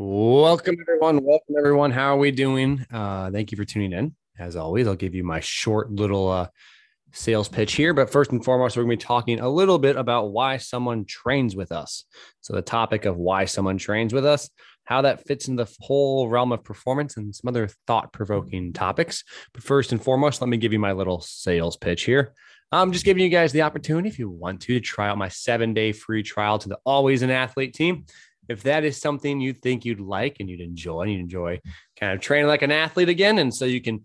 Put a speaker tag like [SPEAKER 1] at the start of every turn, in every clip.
[SPEAKER 1] Welcome, everyone. Welcome, everyone. How are we doing? Uh, thank you for tuning in. As always, I'll give you my short little uh, sales pitch here. But first and foremost, we're going to be talking a little bit about why someone trains with us. So, the topic of why someone trains with us, how that fits in the whole realm of performance, and some other thought provoking topics. But first and foremost, let me give you my little sales pitch here. I'm just giving you guys the opportunity, if you want to, to try out my seven day free trial to the Always an Athlete team if that is something you think you'd like and you'd enjoy, and you enjoy kind of training like an athlete again, and so you can,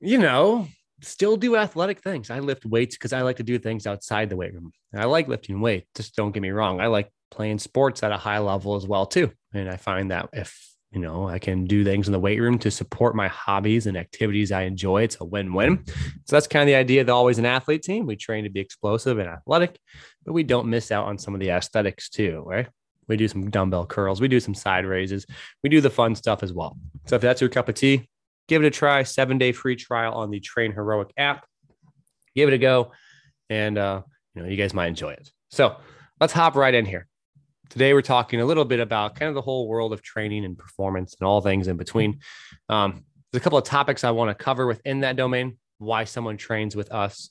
[SPEAKER 1] you know, still do athletic things. I lift weights because I like to do things outside the weight room. I like lifting weight. Just don't get me wrong. I like playing sports at a high level as well too. And I find that if you know I can do things in the weight room to support my hobbies and activities I enjoy, it's a win-win. So that's kind of the idea of the always an athlete team. We train to be explosive and athletic, but we don't miss out on some of the aesthetics too, right? We do some dumbbell curls. We do some side raises. We do the fun stuff as well. So if that's your cup of tea, give it a try. Seven day free trial on the TrainHeroic app. Give it a go, and uh, you know you guys might enjoy it. So let's hop right in here. Today we're talking a little bit about kind of the whole world of training and performance and all things in between. Um, there's a couple of topics I want to cover within that domain. Why someone trains with us,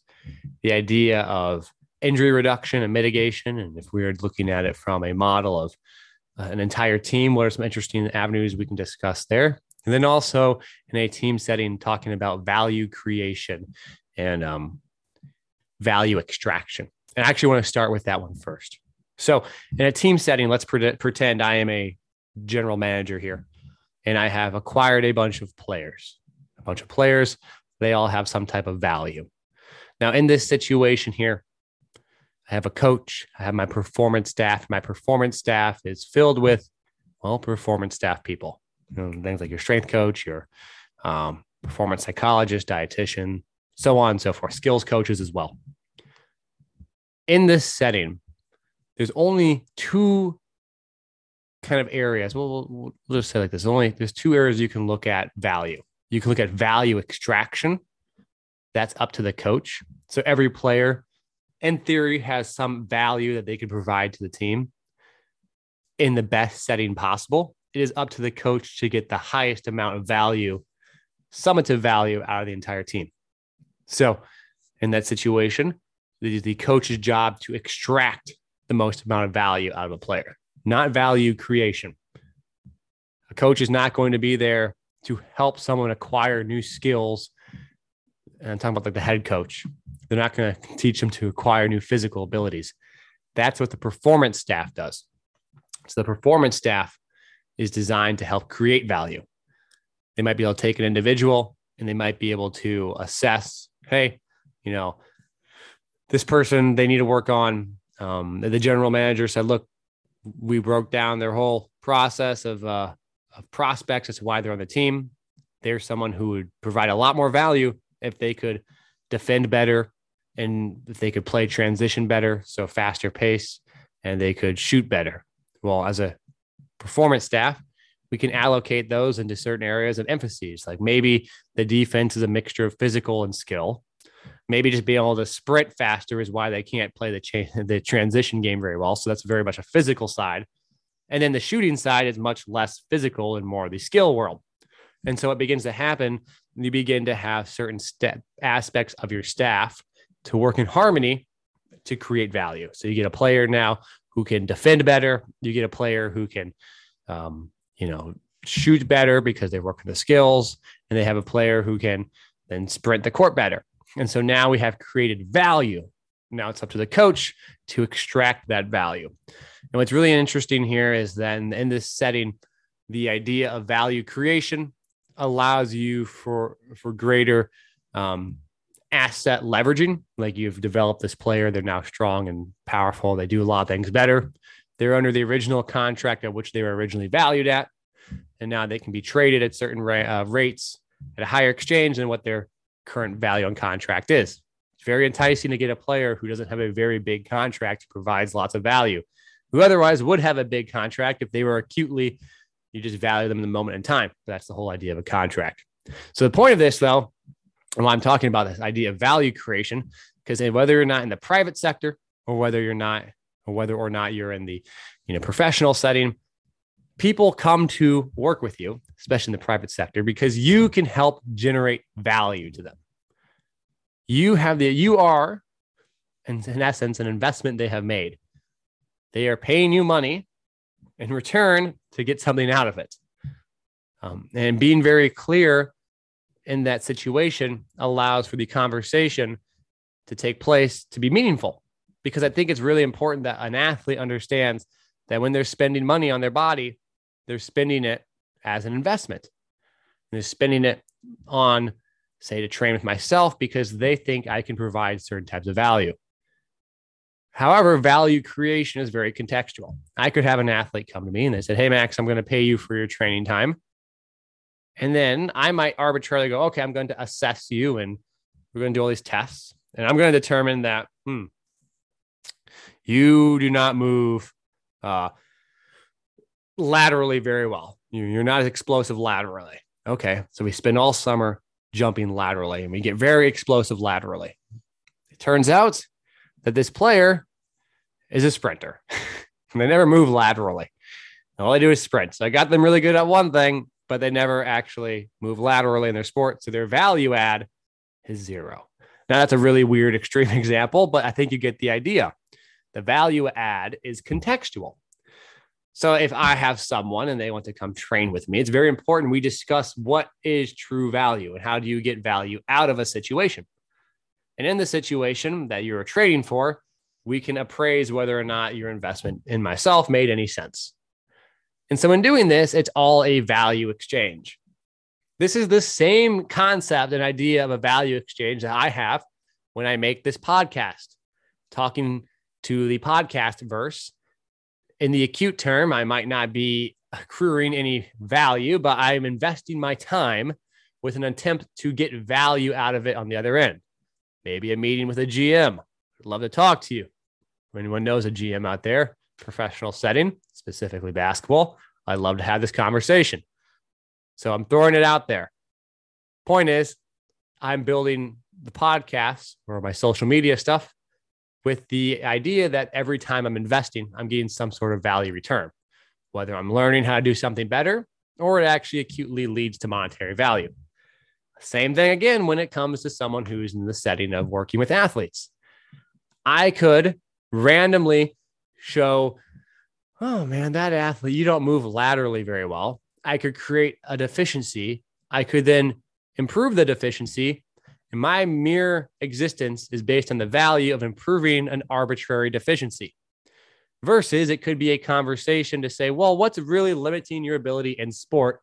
[SPEAKER 1] the idea of injury reduction and mitigation. And if we are looking at it from a model of uh, an entire team, what are some interesting avenues we can discuss there? And then also in a team setting, talking about value creation and um, value extraction. And I actually want to start with that one first. So, in a team setting, let's pre- pretend I am a general manager here and I have acquired a bunch of players. A bunch of players, they all have some type of value. Now, in this situation here, I have a coach, I have my performance staff. My performance staff is filled with, well, performance staff people. You know, things like your strength coach, your um, performance psychologist, dietitian, so on and so forth, skills coaches as well. In this setting, there's only two kind of areas. Well, we'll, we'll just say like this: only there's two areas you can look at value. You can look at value extraction. That's up to the coach. So every player in theory, has some value that they can provide to the team in the best setting possible. It is up to the coach to get the highest amount of value, summative value out of the entire team. So, in that situation, it is the coach's job to extract the most amount of value out of a player, not value creation. A coach is not going to be there to help someone acquire new skills. And I'm talking about like the head coach. They're not going to teach them to acquire new physical abilities. That's what the performance staff does. So the performance staff is designed to help create value. They might be able to take an individual and they might be able to assess, hey, you know, this person they need to work on. Um, the general manager said, look, we broke down their whole process of, uh, of prospects as to why they're on the team. They're someone who would provide a lot more value if they could defend better, and if they could play transition better, so faster pace, and they could shoot better. Well, as a performance staff, we can allocate those into certain areas of emphases. Like maybe the defense is a mixture of physical and skill. Maybe just being able to sprint faster is why they can't play the cha- the transition game very well. So that's very much a physical side. And then the shooting side is much less physical and more the skill world. And so it begins to happen. You begin to have certain step aspects of your staff to work in harmony to create value. So you get a player now who can defend better. You get a player who can, um, you know, shoot better because they work on the skills, and they have a player who can then sprint the court better. And so now we have created value. Now it's up to the coach to extract that value. And what's really interesting here is that in this setting, the idea of value creation allows you for for greater um, asset leveraging. Like you've developed this player, they're now strong and powerful. They do a lot of things better. They're under the original contract at which they were originally valued at, and now they can be traded at certain ra- uh, rates at a higher exchange than what their current value on contract is. It's very enticing to get a player who doesn't have a very big contract, who provides lots of value, who otherwise would have a big contract if they were acutely. You just value them in the moment in time. That's the whole idea of a contract. So the point of this, though, and why I'm talking about this idea of value creation, because whether you're not in the private sector or whether you're not, or whether or not you're in the, you know, professional setting, people come to work with you, especially in the private sector, because you can help generate value to them. You have the, you are, in, in essence, an investment they have made. They are paying you money in return to get something out of it. Um, and being very clear in that situation allows for the conversation to take place to be meaningful. Because I think it's really important that an athlete understands that when they're spending money on their body, they're spending it as an investment. And they're spending it on, say, to train with myself because they think I can provide certain types of value. However, value creation is very contextual. I could have an athlete come to me and they said, Hey, Max, I'm going to pay you for your training time. And then I might arbitrarily go, okay, I'm going to assess you and we're going to do all these tests. And I'm going to determine that, hmm, you do not move uh, laterally very well. You're not as explosive laterally. Okay. So we spend all summer jumping laterally and we get very explosive laterally. It turns out that this player is a sprinter. they never move laterally. All they do is sprint. So I got them really good at one thing but they never actually move laterally in their sport. So their value add is zero. Now, that's a really weird extreme example, but I think you get the idea. The value add is contextual. So if I have someone and they want to come train with me, it's very important we discuss what is true value and how do you get value out of a situation. And in the situation that you're trading for, we can appraise whether or not your investment in myself made any sense. And so, in doing this, it's all a value exchange. This is the same concept and idea of a value exchange that I have when I make this podcast, talking to the podcast verse. In the acute term, I might not be accruing any value, but I'm investing my time with an attempt to get value out of it on the other end. Maybe a meeting with a GM. I'd love to talk to you. If anyone knows a GM out there, professional setting, specifically basketball, I'd love to have this conversation. So I'm throwing it out there. Point is, I'm building the podcast or my social media stuff with the idea that every time I'm investing, I'm getting some sort of value return, whether I'm learning how to do something better or it actually acutely leads to monetary value. Same thing again when it comes to someone who's in the setting of working with athletes. I could randomly show, oh man, that athlete, you don't move laterally very well. I could create a deficiency. I could then improve the deficiency. And my mere existence is based on the value of improving an arbitrary deficiency. Versus it could be a conversation to say, well, what's really limiting your ability in sport?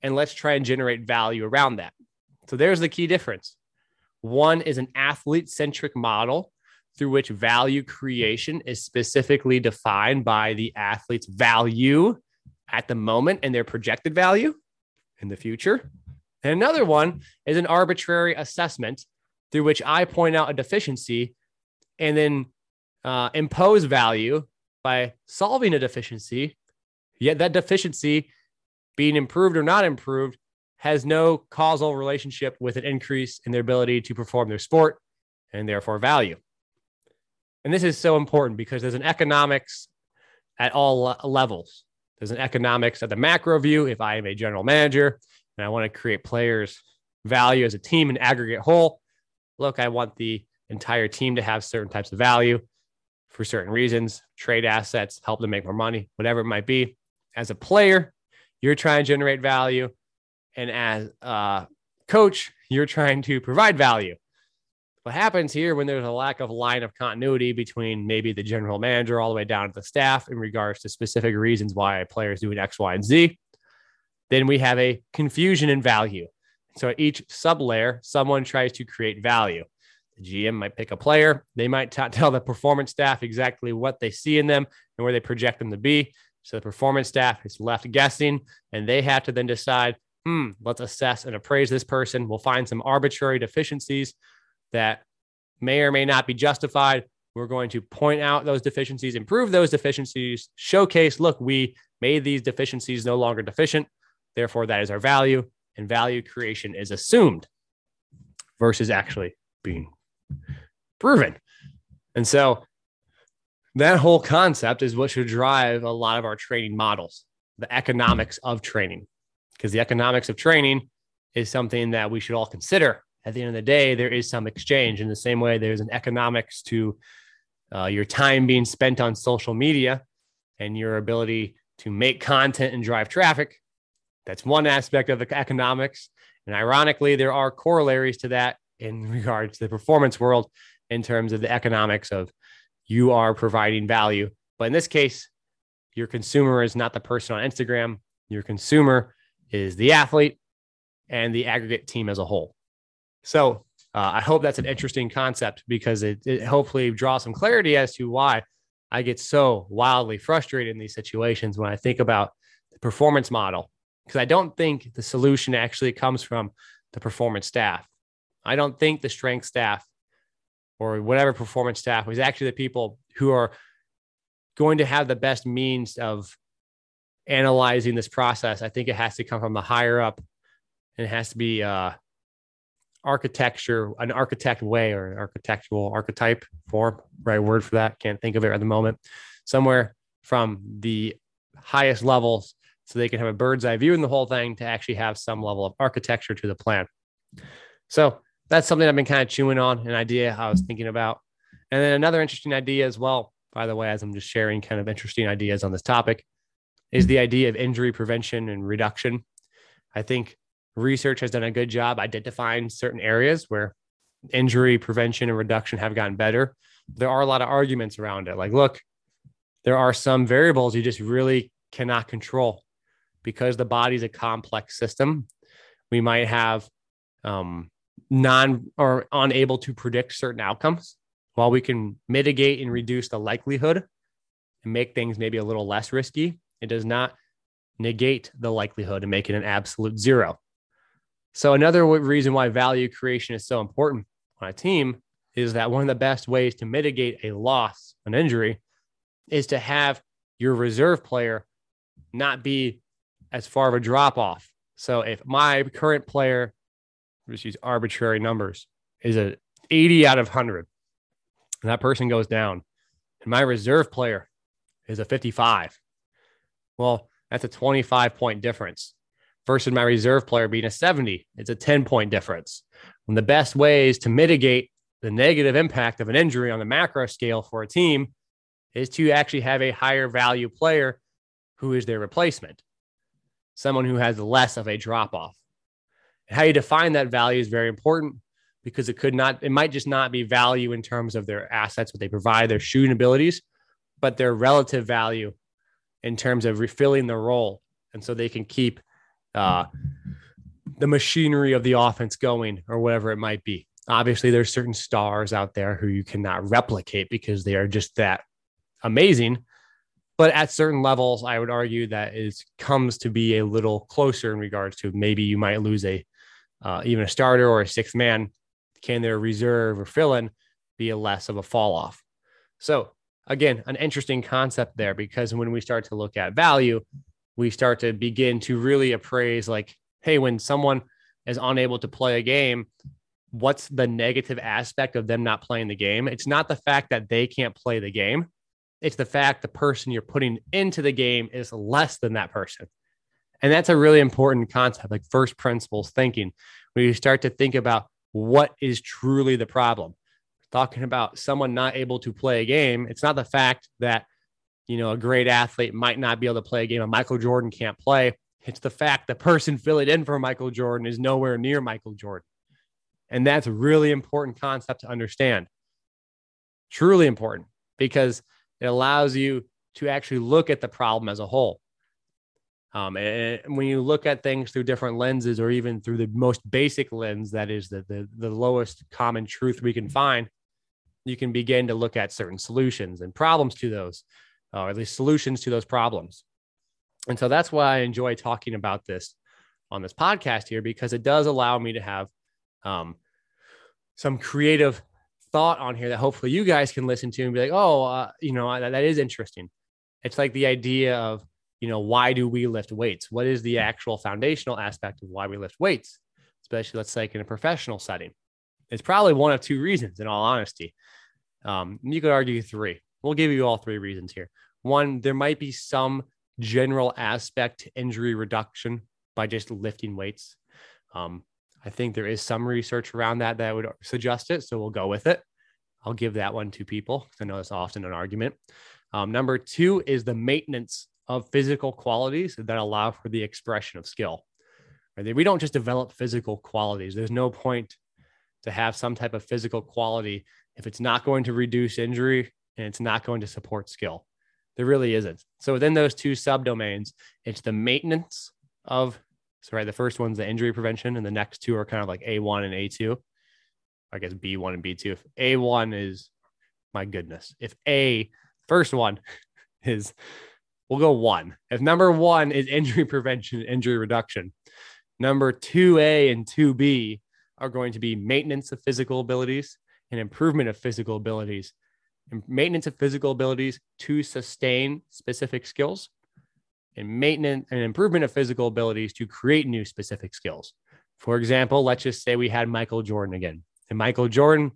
[SPEAKER 1] And let's try and generate value around that. So there's the key difference. One is an athlete centric model through which value creation is specifically defined by the athlete's value at the moment and their projected value in the future. And another one is an arbitrary assessment through which I point out a deficiency and then uh, impose value by solving a deficiency. Yet that deficiency being improved or not improved has no causal relationship with an increase in their ability to perform their sport and therefore value. And this is so important because there's an economics at all levels. There's an economics at the macro view. If I am a general manager and I want to create players' value as a team and aggregate whole, look, I want the entire team to have certain types of value for certain reasons, trade assets, help them make more money, whatever it might be. As a player, you're trying to generate value. And as a coach, you're trying to provide value. What happens here when there's a lack of line of continuity between maybe the general manager all the way down to the staff in regards to specific reasons why a player is doing X, Y, and Z, then we have a confusion in value. So at each sub layer, someone tries to create value. The GM might pick a player. They might t- tell the performance staff exactly what they see in them and where they project them to be. So the performance staff is left guessing, and they have to then decide, hmm, let's assess and appraise this person. We'll find some arbitrary deficiencies that may or may not be justified. We're going to point out those deficiencies, improve those deficiencies, showcase, look, we made these deficiencies no longer deficient. Therefore, that is our value, and value creation is assumed versus actually being proven. And so that whole concept is what should drive a lot of our training models. the economics of training, because the economics of training is something that we should all consider. At the end of the day, there is some exchange in the same way there's an economics to uh, your time being spent on social media and your ability to make content and drive traffic. That's one aspect of the economics. And ironically, there are corollaries to that in regards to the performance world in terms of the economics of you are providing value. But in this case, your consumer is not the person on Instagram. Your consumer is the athlete and the aggregate team as a whole. So uh, I hope that's an interesting concept because it, it hopefully draws some clarity as to why I get so wildly frustrated in these situations when I think about the performance model, because I don't think the solution actually comes from the performance staff. I don't think the strength staff or whatever performance staff is actually the people who are going to have the best means of analyzing this process. I think it has to come from the higher up and it has to be uh, architecture, an architect way or an architectural archetype form, right word for that. Can't think of it at the moment. Somewhere from the highest levels so they can have a bird's eye view in the whole thing to actually have some level of architecture to the plan. So that's something I've been kind of chewing on, an idea I was thinking about. And then another interesting idea as well, by the way, as I'm just sharing kind of interesting ideas on this topic, is the idea of injury prevention and reduction. I think research has done a good job identifying certain areas where injury prevention and reduction have gotten better. There are a lot of arguments around it. Like, look, there are some variables you just really cannot control because the body's a complex system. We might have um, non or unable to predict certain outcomes while we can mitigate and reduce the likelihood and make things maybe a little less risky it does not negate the likelihood and make it an absolute zero so another reason why value creation is so important on a team is that one of the best ways to mitigate a loss an injury is to have your reserve player not be as far of a drop off so if my current player just use arbitrary numbers, is a 80 out of 100. And that person goes down. And my reserve player is a 55. Well, that's a 25 point difference versus my reserve player being a 70. It's a 10 point difference. One of the best ways to mitigate the negative impact of an injury on the macro scale for a team is to actually have a higher value player who is their replacement, someone who has less of a drop off. How you define that value is very important because it could not, it might just not be value in terms of their assets, what they provide, their shooting abilities, but their relative value in terms of refilling the role. And so they can keep uh, the machinery of the offense going or whatever it might be. Obviously, there's certain stars out there who you cannot replicate because they are just that amazing. But at certain levels, I would argue that it comes to be a little closer in regards to maybe you might lose a uh, even a starter or a sixth man, can their reserve or fill in be a less of a fall off? So, again, an interesting concept there because when we start to look at value, we start to begin to really appraise like, hey, when someone is unable to play a game, what's the negative aspect of them not playing the game? It's not the fact that they can't play the game. It's the fact the person you're putting into the game is less than that person. And that's a really important concept, like first principles thinking, where you start to think about what is truly the problem. Talking about someone not able to play a game, it's not the fact that, you know, a great athlete might not be able to play a game and Michael Jordan can't play. It's the fact the person filling in for Michael Jordan is nowhere near Michael Jordan. And that's a really important concept to understand. Truly important because it allows you to actually look at the problem as a whole. Um, and when you look at things through different lenses, or even through the most basic lens, that is the, the, the lowest common truth we can find, you can begin to look at certain solutions and problems to those, or at least solutions to those problems. And so that's why I enjoy talking about this on this podcast here, because it does allow me to have um, some creative thought on here that hopefully you guys can listen to and be like, oh, uh, you know, that, that is interesting. It's like the idea of you know, why do we lift weights? What is the actual foundational aspect of why we lift weights, especially let's say in a professional setting? It's probably one of two reasons, in all honesty. Um, you could argue three. We'll give you all three reasons here. One, there might be some general aspect injury reduction by just lifting weights. Um, I think there is some research around that that would suggest it. So we'll go with it. I'll give that one to people. I know that's often an argument. Um, number two is the maintenance of physical qualities that allow for the expression of skill. Right? We don't just develop physical qualities. There's no point to have some type of physical quality if it's not going to reduce injury and it's not going to support skill. There really isn't. So within those two subdomains, it's the maintenance of so right, the first one's the injury prevention, and the next two are kind of like A1 and A2. I guess B1 and B2. If A1 is my goodness, if A first one is we'll go one. If number one is injury prevention, injury reduction, number 2A and 2B are going to be maintenance of physical abilities and improvement of physical abilities. And Maintenance of physical abilities to sustain specific skills and maintenance and improvement of physical abilities to create new specific skills. For example, let's just say we had Michael Jordan again. And Michael Jordan,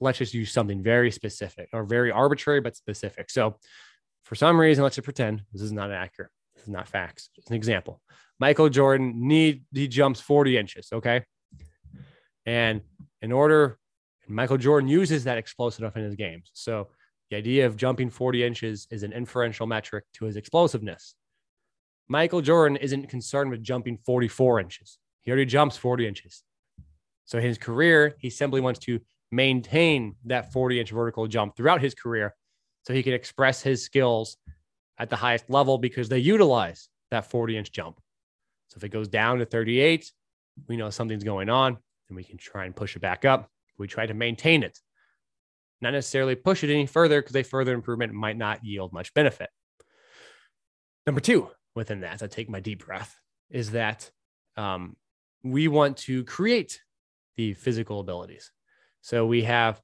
[SPEAKER 1] let's just use something very specific or very arbitrary but specific. So, for some reason, let's just pretend this is not accurate. This is not facts. Just an example. Michael Jordan need he jumps 40 inches. Okay. And in order, Michael Jordan uses that explosive in his games. So the idea of jumping 40 inches is an inferential metric to his explosiveness. Michael Jordan isn't concerned with jumping 44 inches. He already jumps 40 inches. So in his career, he simply wants to maintain that 40 inch vertical jump throughout his career so he can express his skills at the highest level because they utilize that 40 inch jump. So if it goes down to 38, we know something's going on and we can try and push it back up. We try to maintain it, not necessarily push it any further because a further improvement might not yield much benefit. Number two, within that, I take my deep breath, is that um, we want to create the physical abilities. So we have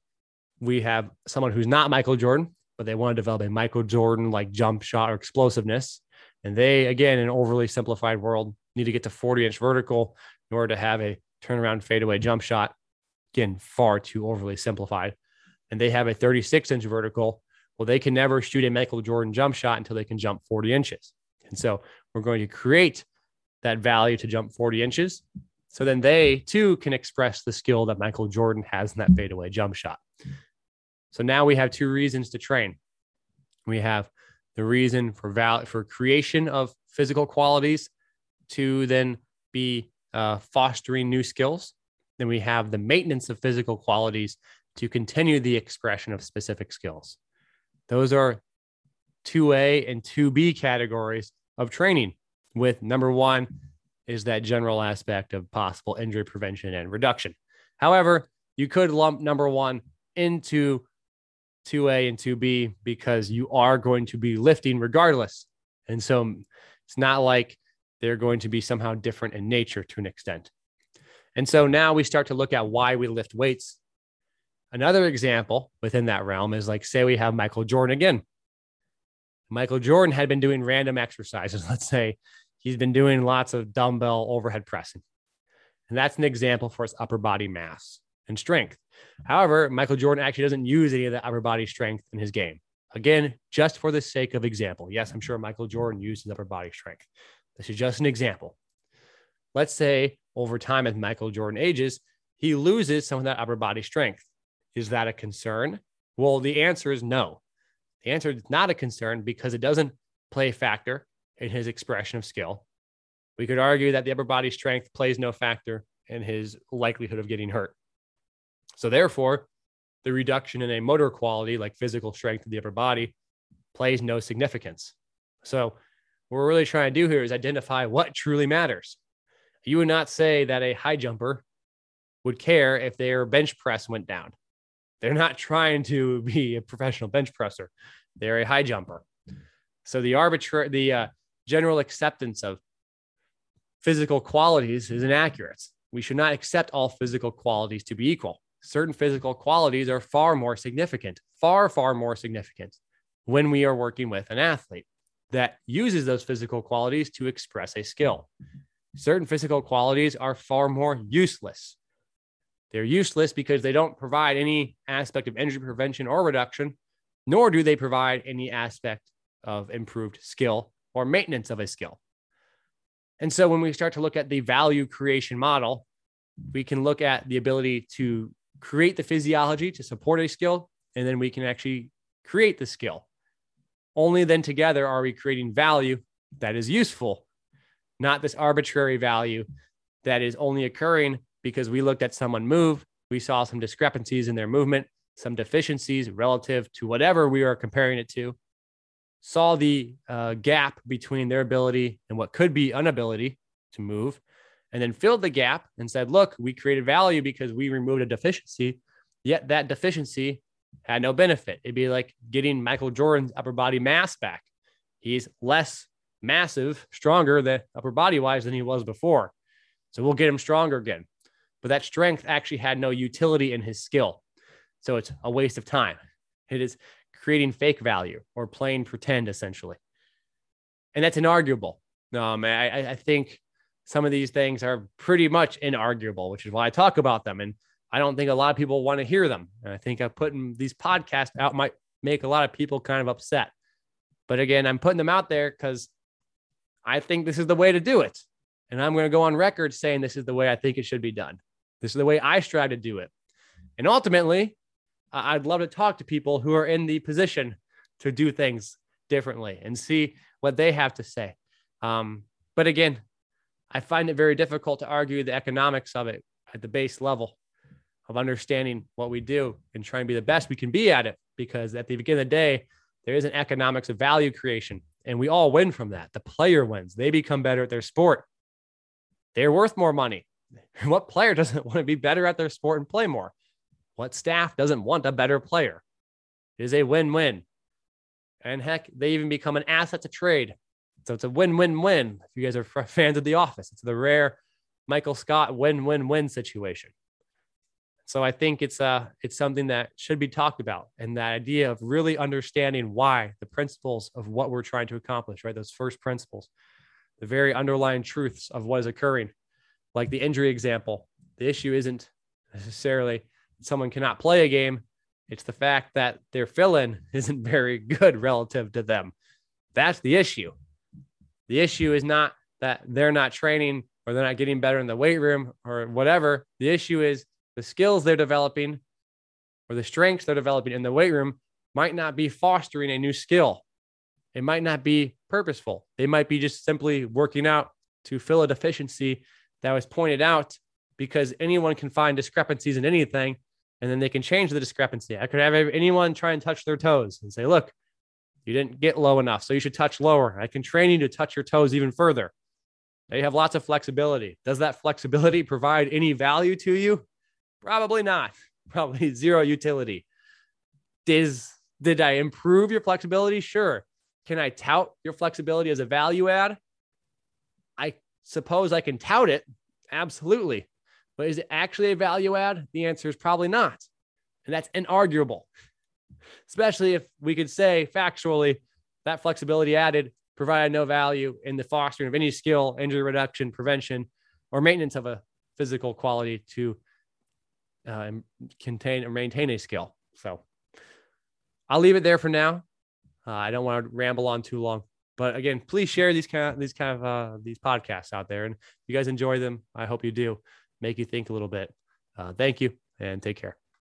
[SPEAKER 1] we have someone who's not Michael Jordan, but they want to develop a Michael Jordan like jump shot or explosiveness. And they, again, in an overly simplified world, need to get to 40 inch vertical in order to have a turnaround fadeaway jump shot. Again, far too overly simplified. And they have a 36 inch vertical. Well, they can never shoot a Michael Jordan jump shot until they can jump 40 inches. And so we're going to create that value to jump 40 inches. So then they too can express the skill that Michael Jordan has in that fadeaway jump shot. So now we have two reasons to train. We have the reason for val- for creation of physical qualities to then be uh, fostering new skills. Then we have the maintenance of physical qualities to continue the expression of specific skills. Those are 2A and 2B categories of training, with number one is that general aspect of possible injury prevention and reduction. However, you could lump number one into 2A and 2B because you are going to be lifting regardless. And so it's not like they're going to be somehow different in nature to an extent. And so now we start to look at why we lift weights. Another example within that realm is like, say, we have Michael Jordan again. Michael Jordan had been doing random exercises. Let's say he's been doing lots of dumbbell overhead pressing. And that's an example for his upper body mass and strength. However, Michael Jordan actually doesn't use any of the upper body strength in his game. Again, just for the sake of example. Yes, I'm sure Michael Jordan used his upper body strength. This is just an example. Let's say over time, as Michael Jordan ages, he loses some of that upper body strength. Is that a concern? Well, the answer is no. The answer is not a concern because it doesn't play a factor in his expression of skill. We could argue that the upper body strength plays no factor in his likelihood of getting hurt. So, therefore, the reduction in a motor quality like physical strength of the upper body plays no significance. So, what we're really trying to do here is identify what truly matters. You would not say that a high jumper would care if their bench press went down. They're not trying to be a professional bench presser. They're a high jumper. So the arbitrary, the uh, general acceptance of physical qualities is inaccurate. We should not accept all physical qualities to be equal. Certain physical qualities are far more significant, far, far more significant when we are working with an athlete that uses those physical qualities to express a skill. Certain physical qualities are far more useless. They're useless because they don't provide any aspect of injury prevention or reduction, nor do they provide any aspect of improved skill or maintenance of a skill. And so when we start to look at the value creation model, we can look at the ability to create the physiology to support a skill, and then we can actually create the skill. Only then together are we creating value that is useful, not this arbitrary value that is only occurring because we looked at someone move, we saw some discrepancies in their movement, some deficiencies relative to whatever we are comparing it to, saw the uh, gap between their ability and what could be inability to move, and then filled the gap and said, look, we created value because we removed a deficiency, yet that deficiency had no benefit. It'd be like getting Michael Jordan's upper body mass back. He's less massive, stronger than upper body wise than he was before. So we'll get him stronger again. But that strength actually had no utility in his skill. So it's a waste of time. It is creating fake value or playing pretend essentially. And that's inarguable. Um, I, I think some of these things are pretty much inarguable, which is why I talk about them. And I don't think a lot of people want to hear them. And I think putting these podcasts out might make a lot of people kind of upset. But again, I'm putting them out there because I think this is the way to do it. And I'm going to go on record saying this is the way I think it should be done. This is the way I strive to do it. And ultimately, I'd love to talk to people who are in the position to do things differently and see what they have to say. Um, but again, I find it very difficult to argue the economics of it at the base level of understanding what we do and trying to be the best we can be at it. Because at the beginning of the day, there is an economics of value creation, and we all win from that. The player wins, they become better at their sport. They're worth more money. What player doesn't want to be better at their sport and play more? What staff doesn't want a better player? It is a win win. And heck, they even become an asset to trade. So it's a win win win. If you guys are fans of The Office, it's the rare Michael Scott win win win situation. So I think it's uh it's something that should be talked about, and that idea of really understanding why the principles of what we're trying to accomplish, right? Those first principles, the very underlying truths of what is occurring, like the injury example. The issue isn't necessarily someone cannot play a game. It's the fact that their fill in isn't very good relative to them. That's the issue. The issue is not that they're not training or they're not getting better in the weight room or whatever. The issue is the skills they're developing or the strengths they're developing in the weight room might not be fostering a new skill. It might not be purposeful. They might be just simply working out to fill a deficiency that was pointed out because anyone can find discrepancies in anything and then they can change the discrepancy. I could have anyone try and touch their toes and say, look, you didn't get low enough, so you should touch lower. I can train you to touch your toes even further. They have lots of flexibility. Does that flexibility provide any value to you? Probably not. Probably zero utility. Is did I improve your flexibility? Sure. Can I tout your flexibility as a value add? I suppose I can tout it. Absolutely. But is it actually a value add? The answer is probably not. And that's inarguable, especially if we could say factually that flexibility added provided no value in the fostering of any skill, injury reduction, prevention, or maintenance of a physical quality to uh, contain and maintain a skill. So I'll leave it there for now. Uh, I don't want to ramble on too long, but again, please share these kind of these kind of uh, these podcasts out there, and if you guys enjoy them. I hope you do make you think a little bit. Uh, thank you and take care.